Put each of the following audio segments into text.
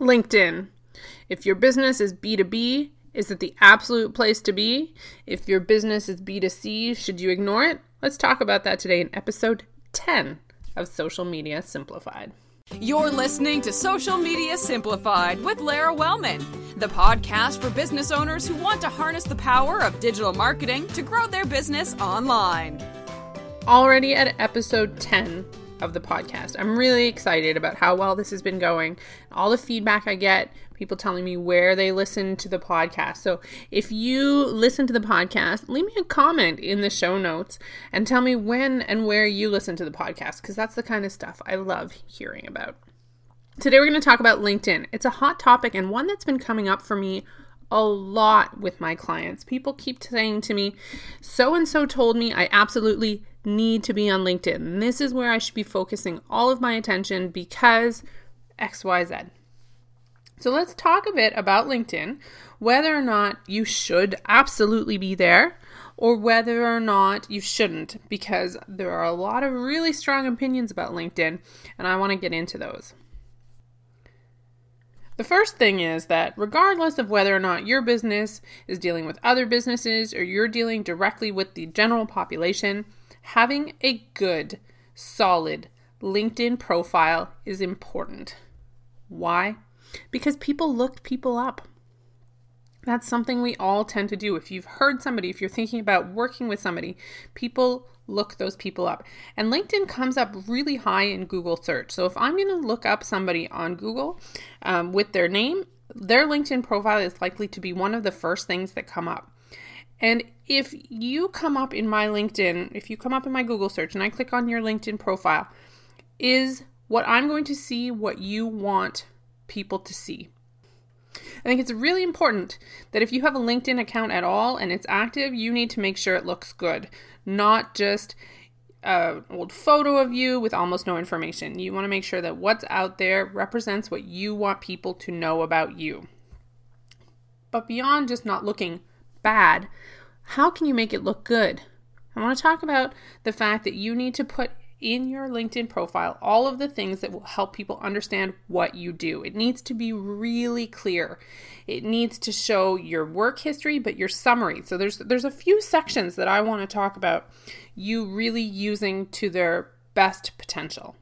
LinkedIn. If your business is B2B, is it the absolute place to be? If your business is B2C, should you ignore it? Let's talk about that today in episode 10 of Social Media Simplified. You're listening to Social Media Simplified with Lara Wellman, the podcast for business owners who want to harness the power of digital marketing to grow their business online. Already at episode 10, of the podcast. I'm really excited about how well this has been going, all the feedback I get, people telling me where they listen to the podcast. So if you listen to the podcast, leave me a comment in the show notes and tell me when and where you listen to the podcast because that's the kind of stuff I love hearing about. Today we're going to talk about LinkedIn. It's a hot topic and one that's been coming up for me a lot with my clients. People keep saying to me, so and so told me I absolutely need to be on LinkedIn. This is where I should be focusing all of my attention because XYZ. So let's talk a bit about LinkedIn, whether or not you should absolutely be there or whether or not you shouldn't, because there are a lot of really strong opinions about LinkedIn, and I want to get into those. The first thing is that regardless of whether or not your business is dealing with other businesses or you're dealing directly with the general population, having a good, solid LinkedIn profile is important. Why? Because people look people up. That's something we all tend to do. If you've heard somebody, if you're thinking about working with somebody, people look those people up. And LinkedIn comes up really high in Google search. So if I'm going to look up somebody on Google um, with their name, their LinkedIn profile is likely to be one of the first things that come up. And if you come up in my LinkedIn, if you come up in my Google search and I click on your LinkedIn profile, is what I'm going to see what you want people to see. I think it's really important that if you have a LinkedIn account at all and it's active, you need to make sure it looks good, not just an old photo of you with almost no information. You want to make sure that what's out there represents what you want people to know about you. But beyond just not looking bad, how can you make it look good? I want to talk about the fact that you need to put in your LinkedIn profile all of the things that will help people understand what you do. It needs to be really clear. It needs to show your work history but your summary. So there's there's a few sections that I want to talk about you really using to their best potential.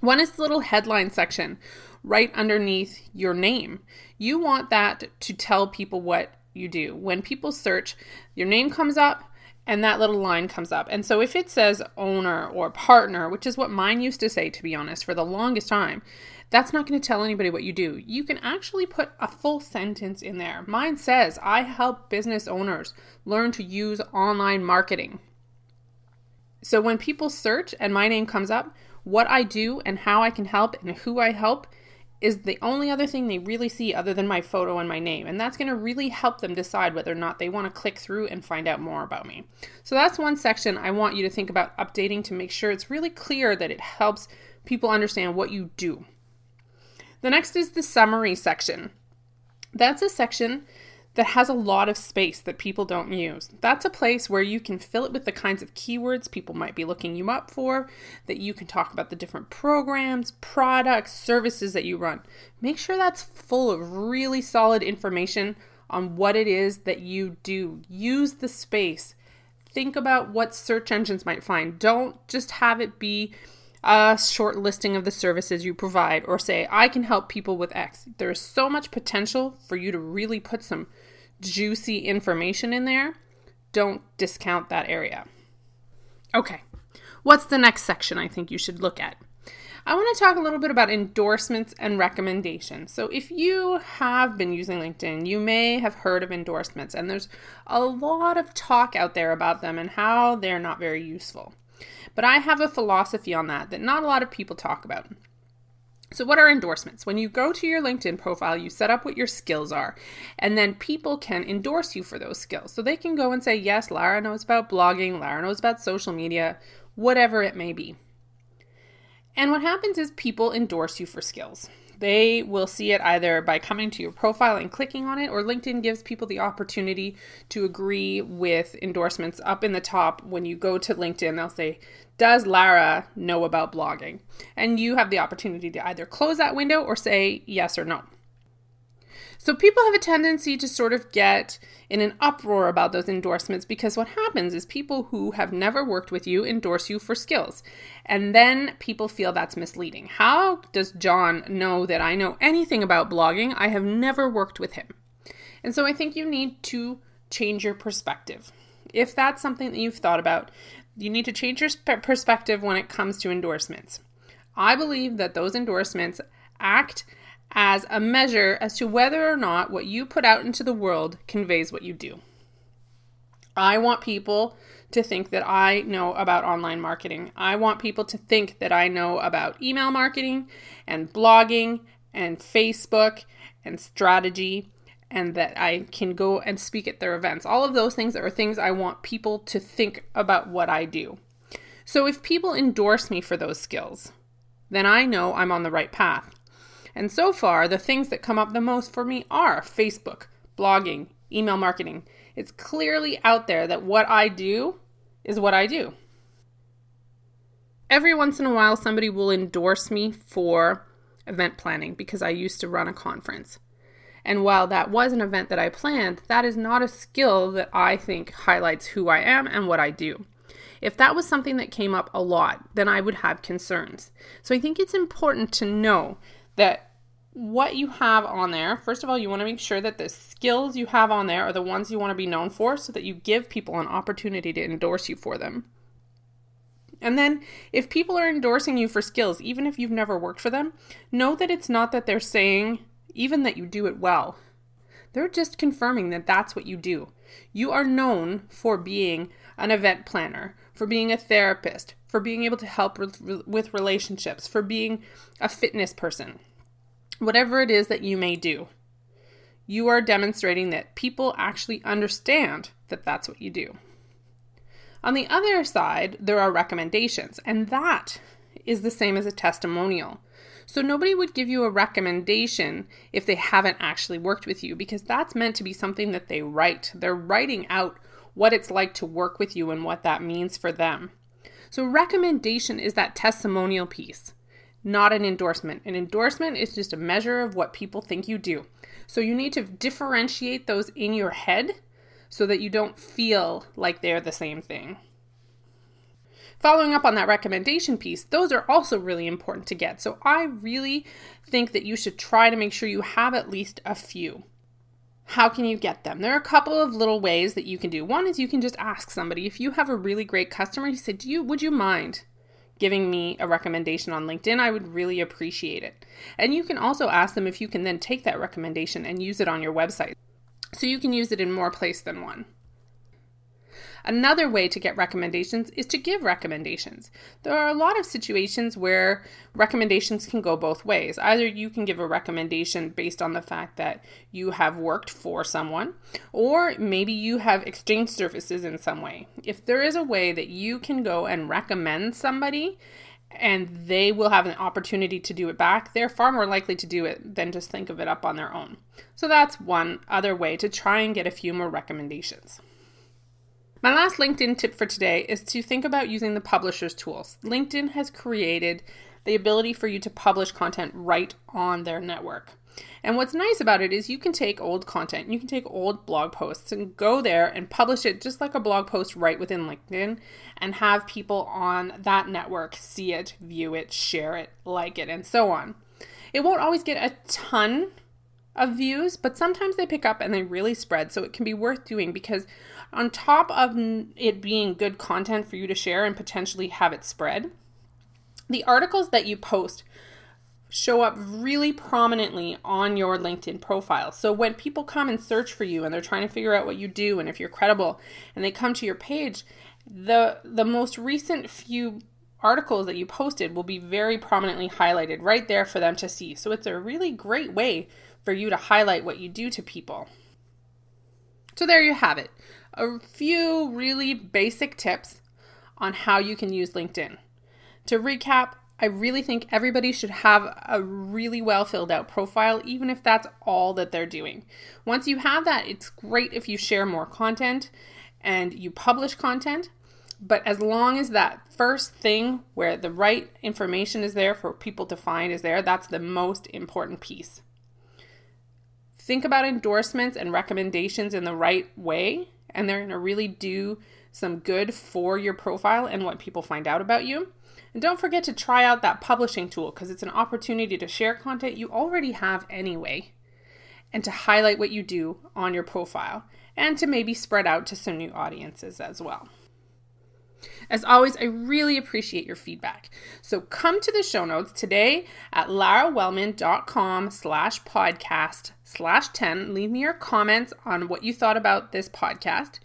One is the little headline section right underneath your name. You want that to tell people what you do. When people search, your name comes up and that little line comes up. And so if it says owner or partner, which is what mine used to say, to be honest, for the longest time, that's not going to tell anybody what you do. You can actually put a full sentence in there. Mine says, I help business owners learn to use online marketing. So when people search and my name comes up, what I do and how I can help and who I help is the only other thing they really see other than my photo and my name. And that's going to really help them decide whether or not they want to click through and find out more about me. So that's one section I want you to think about updating to make sure it's really clear that it helps people understand what you do. The next is the summary section. That's a section that has a lot of space that people don't use. That's a place where you can fill it with the kinds of keywords people might be looking you up for, that you can talk about the different programs, products, services that you run. Make sure that's full of really solid information on what it is that you do. Use the space. Think about what search engines might find. Don't just have it be a short listing of the services you provide or say, I can help people with X. There is so much potential for you to really put some juicy information in there. Don't discount that area. Okay, what's the next section I think you should look at? I want to talk a little bit about endorsements and recommendations. So, if you have been using LinkedIn, you may have heard of endorsements, and there's a lot of talk out there about them and how they're not very useful. But I have a philosophy on that that not a lot of people talk about. So, what are endorsements? When you go to your LinkedIn profile, you set up what your skills are, and then people can endorse you for those skills. So, they can go and say, Yes, Lara knows about blogging, Lara knows about social media, whatever it may be. And what happens is people endorse you for skills. They will see it either by coming to your profile and clicking on it, or LinkedIn gives people the opportunity to agree with endorsements up in the top. When you go to LinkedIn, they'll say, does Lara know about blogging? And you have the opportunity to either close that window or say yes or no. So people have a tendency to sort of get in an uproar about those endorsements because what happens is people who have never worked with you endorse you for skills. And then people feel that's misleading. How does John know that I know anything about blogging? I have never worked with him. And so I think you need to change your perspective. If that's something that you've thought about, you need to change your perspective when it comes to endorsements. I believe that those endorsements act as a measure as to whether or not what you put out into the world conveys what you do. I want people to think that I know about online marketing. I want people to think that I know about email marketing and blogging and Facebook and strategy and that I can go and speak at their events. All of those things are things I want people to think about what I do. So if people endorse me for those skills, then I know I'm on the right path. And so far, the things that come up the most for me are Facebook, blogging, email marketing. It's clearly out there that what I do is what I do. Every once in a while, somebody will endorse me for event planning because I used to run a conference. And while that was an event that I planned, that is not a skill that I think highlights who I am and what I do. If that was something that came up a lot, then I would have concerns. So I think it's important to know that what you have on there, first of all, you want to make sure that the skills you have on there are the ones you want to be known for so that you give people an opportunity to endorse you for them. And then, if people are endorsing you for skills, even if you've never worked for them, know that it's not that they're saying even that you do it well. They're just confirming that that's what you do. You are known for being an event planner, for being a therapist, for being able to help with relationships, for being a fitness person whatever it is that you may do, you are demonstrating that people actually understand that that's what you do. On the other side, there are recommendations, and that is the same as a testimonial. So nobody would give you a recommendation if they haven't actually worked with you because that's meant to be something that they write. They're writing out what it's like to work with you and what that means for them. So recommendation is that testimonial piece not an endorsement. An endorsement is just a measure of what people think you do. So you need to differentiate those in your head so that you don't feel like they're the same thing. Following up on that recommendation piece, those are also really important to get. So I really think that you should try to make sure you have at least a few. How can you get them? There are a couple of little ways that you can do. One is you can just ask somebody if you have a really great customer, you say, "Do you would you mind giving me a recommendation on LinkedIn, I would really appreciate it. And you can also ask them if you can then take that recommendation and use it on your website. So you can use it in more place than one. Another way to get recommendations is to give recommendations. There are a lot of situations where recommendations can go both ways. Either you can give a recommendation based on the fact that you have worked for someone, or maybe you have exchanged services in some way. If there is a way that you can go and recommend somebody, and they will have an opportunity to do it back, they're far more likely to do it than just think of it up on their own. So that's one other way to try and get a few more recommendations. My last LinkedIn tip for today is to think about using the publisher's tools. LinkedIn has created the ability for you to publish content right on their network. And what's nice about it is you can take old content, you can take old blog posts and go there and publish it just like a blog post right within LinkedIn and have people on that network see it, view it, share it, like it, and so on. It won't always get a ton of views, but sometimes they pick up and they really spread, so it can be worth doing because on top of it being good content for you to share and potentially have it spread, the articles that you post show up really prominently on your LinkedIn profile. So when people come and search for you and they're trying to figure out what you do and if you're credible and they come to your page, the the most recent few articles that you posted will be very prominently highlighted right there for them to see. So it's a really great way for you to highlight what you do to people. So there you have it a few really basic tips on how you can use LinkedIn. To recap, I really think everybody should have a really well filled out profile, even if that's all that they're doing. Once you have that, it's great if you share more content and you publish content. But as long as that first thing where the right information is there for people to find is there, that's the most important piece. Think about endorsements and recommendations in the right way, and they're going to really do some good for your profile and what people find out about you. And don't forget to try out that publishing tool because it's an opportunity to share content you already have anyway and to highlight what you do on your profile and to maybe spread out to some new audiences as well. As always, I really appreciate your feedback. So come to the show notes today at larawellman.com slash podcast slash 10. Leave me your comments on what you thought about this podcast.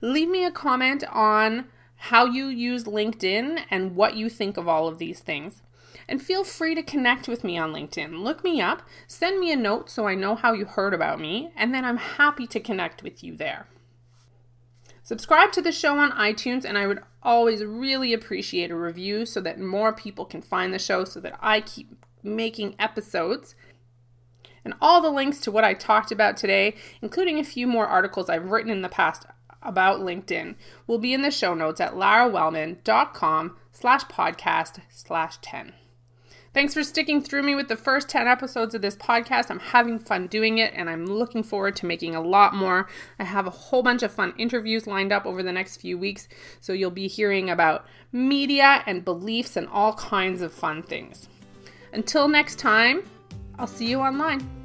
Leave me a comment on how you use LinkedIn and what you think of all of these things. And feel free to connect with me on LinkedIn. Look me up, send me a note so I know how you heard about me, and then I'm happy to connect with you there. Subscribe to the show on iTunes, and I would always really appreciate a review so that more people can find the show so that I keep making episodes. And all the links to what I talked about today, including a few more articles I've written in the past about LinkedIn, will be in the show notes at larawellman.com slash podcast slash 10. Thanks for sticking through me with the first 10 episodes of this podcast. I'm having fun doing it and I'm looking forward to making a lot more. I have a whole bunch of fun interviews lined up over the next few weeks, so you'll be hearing about media and beliefs and all kinds of fun things. Until next time, I'll see you online.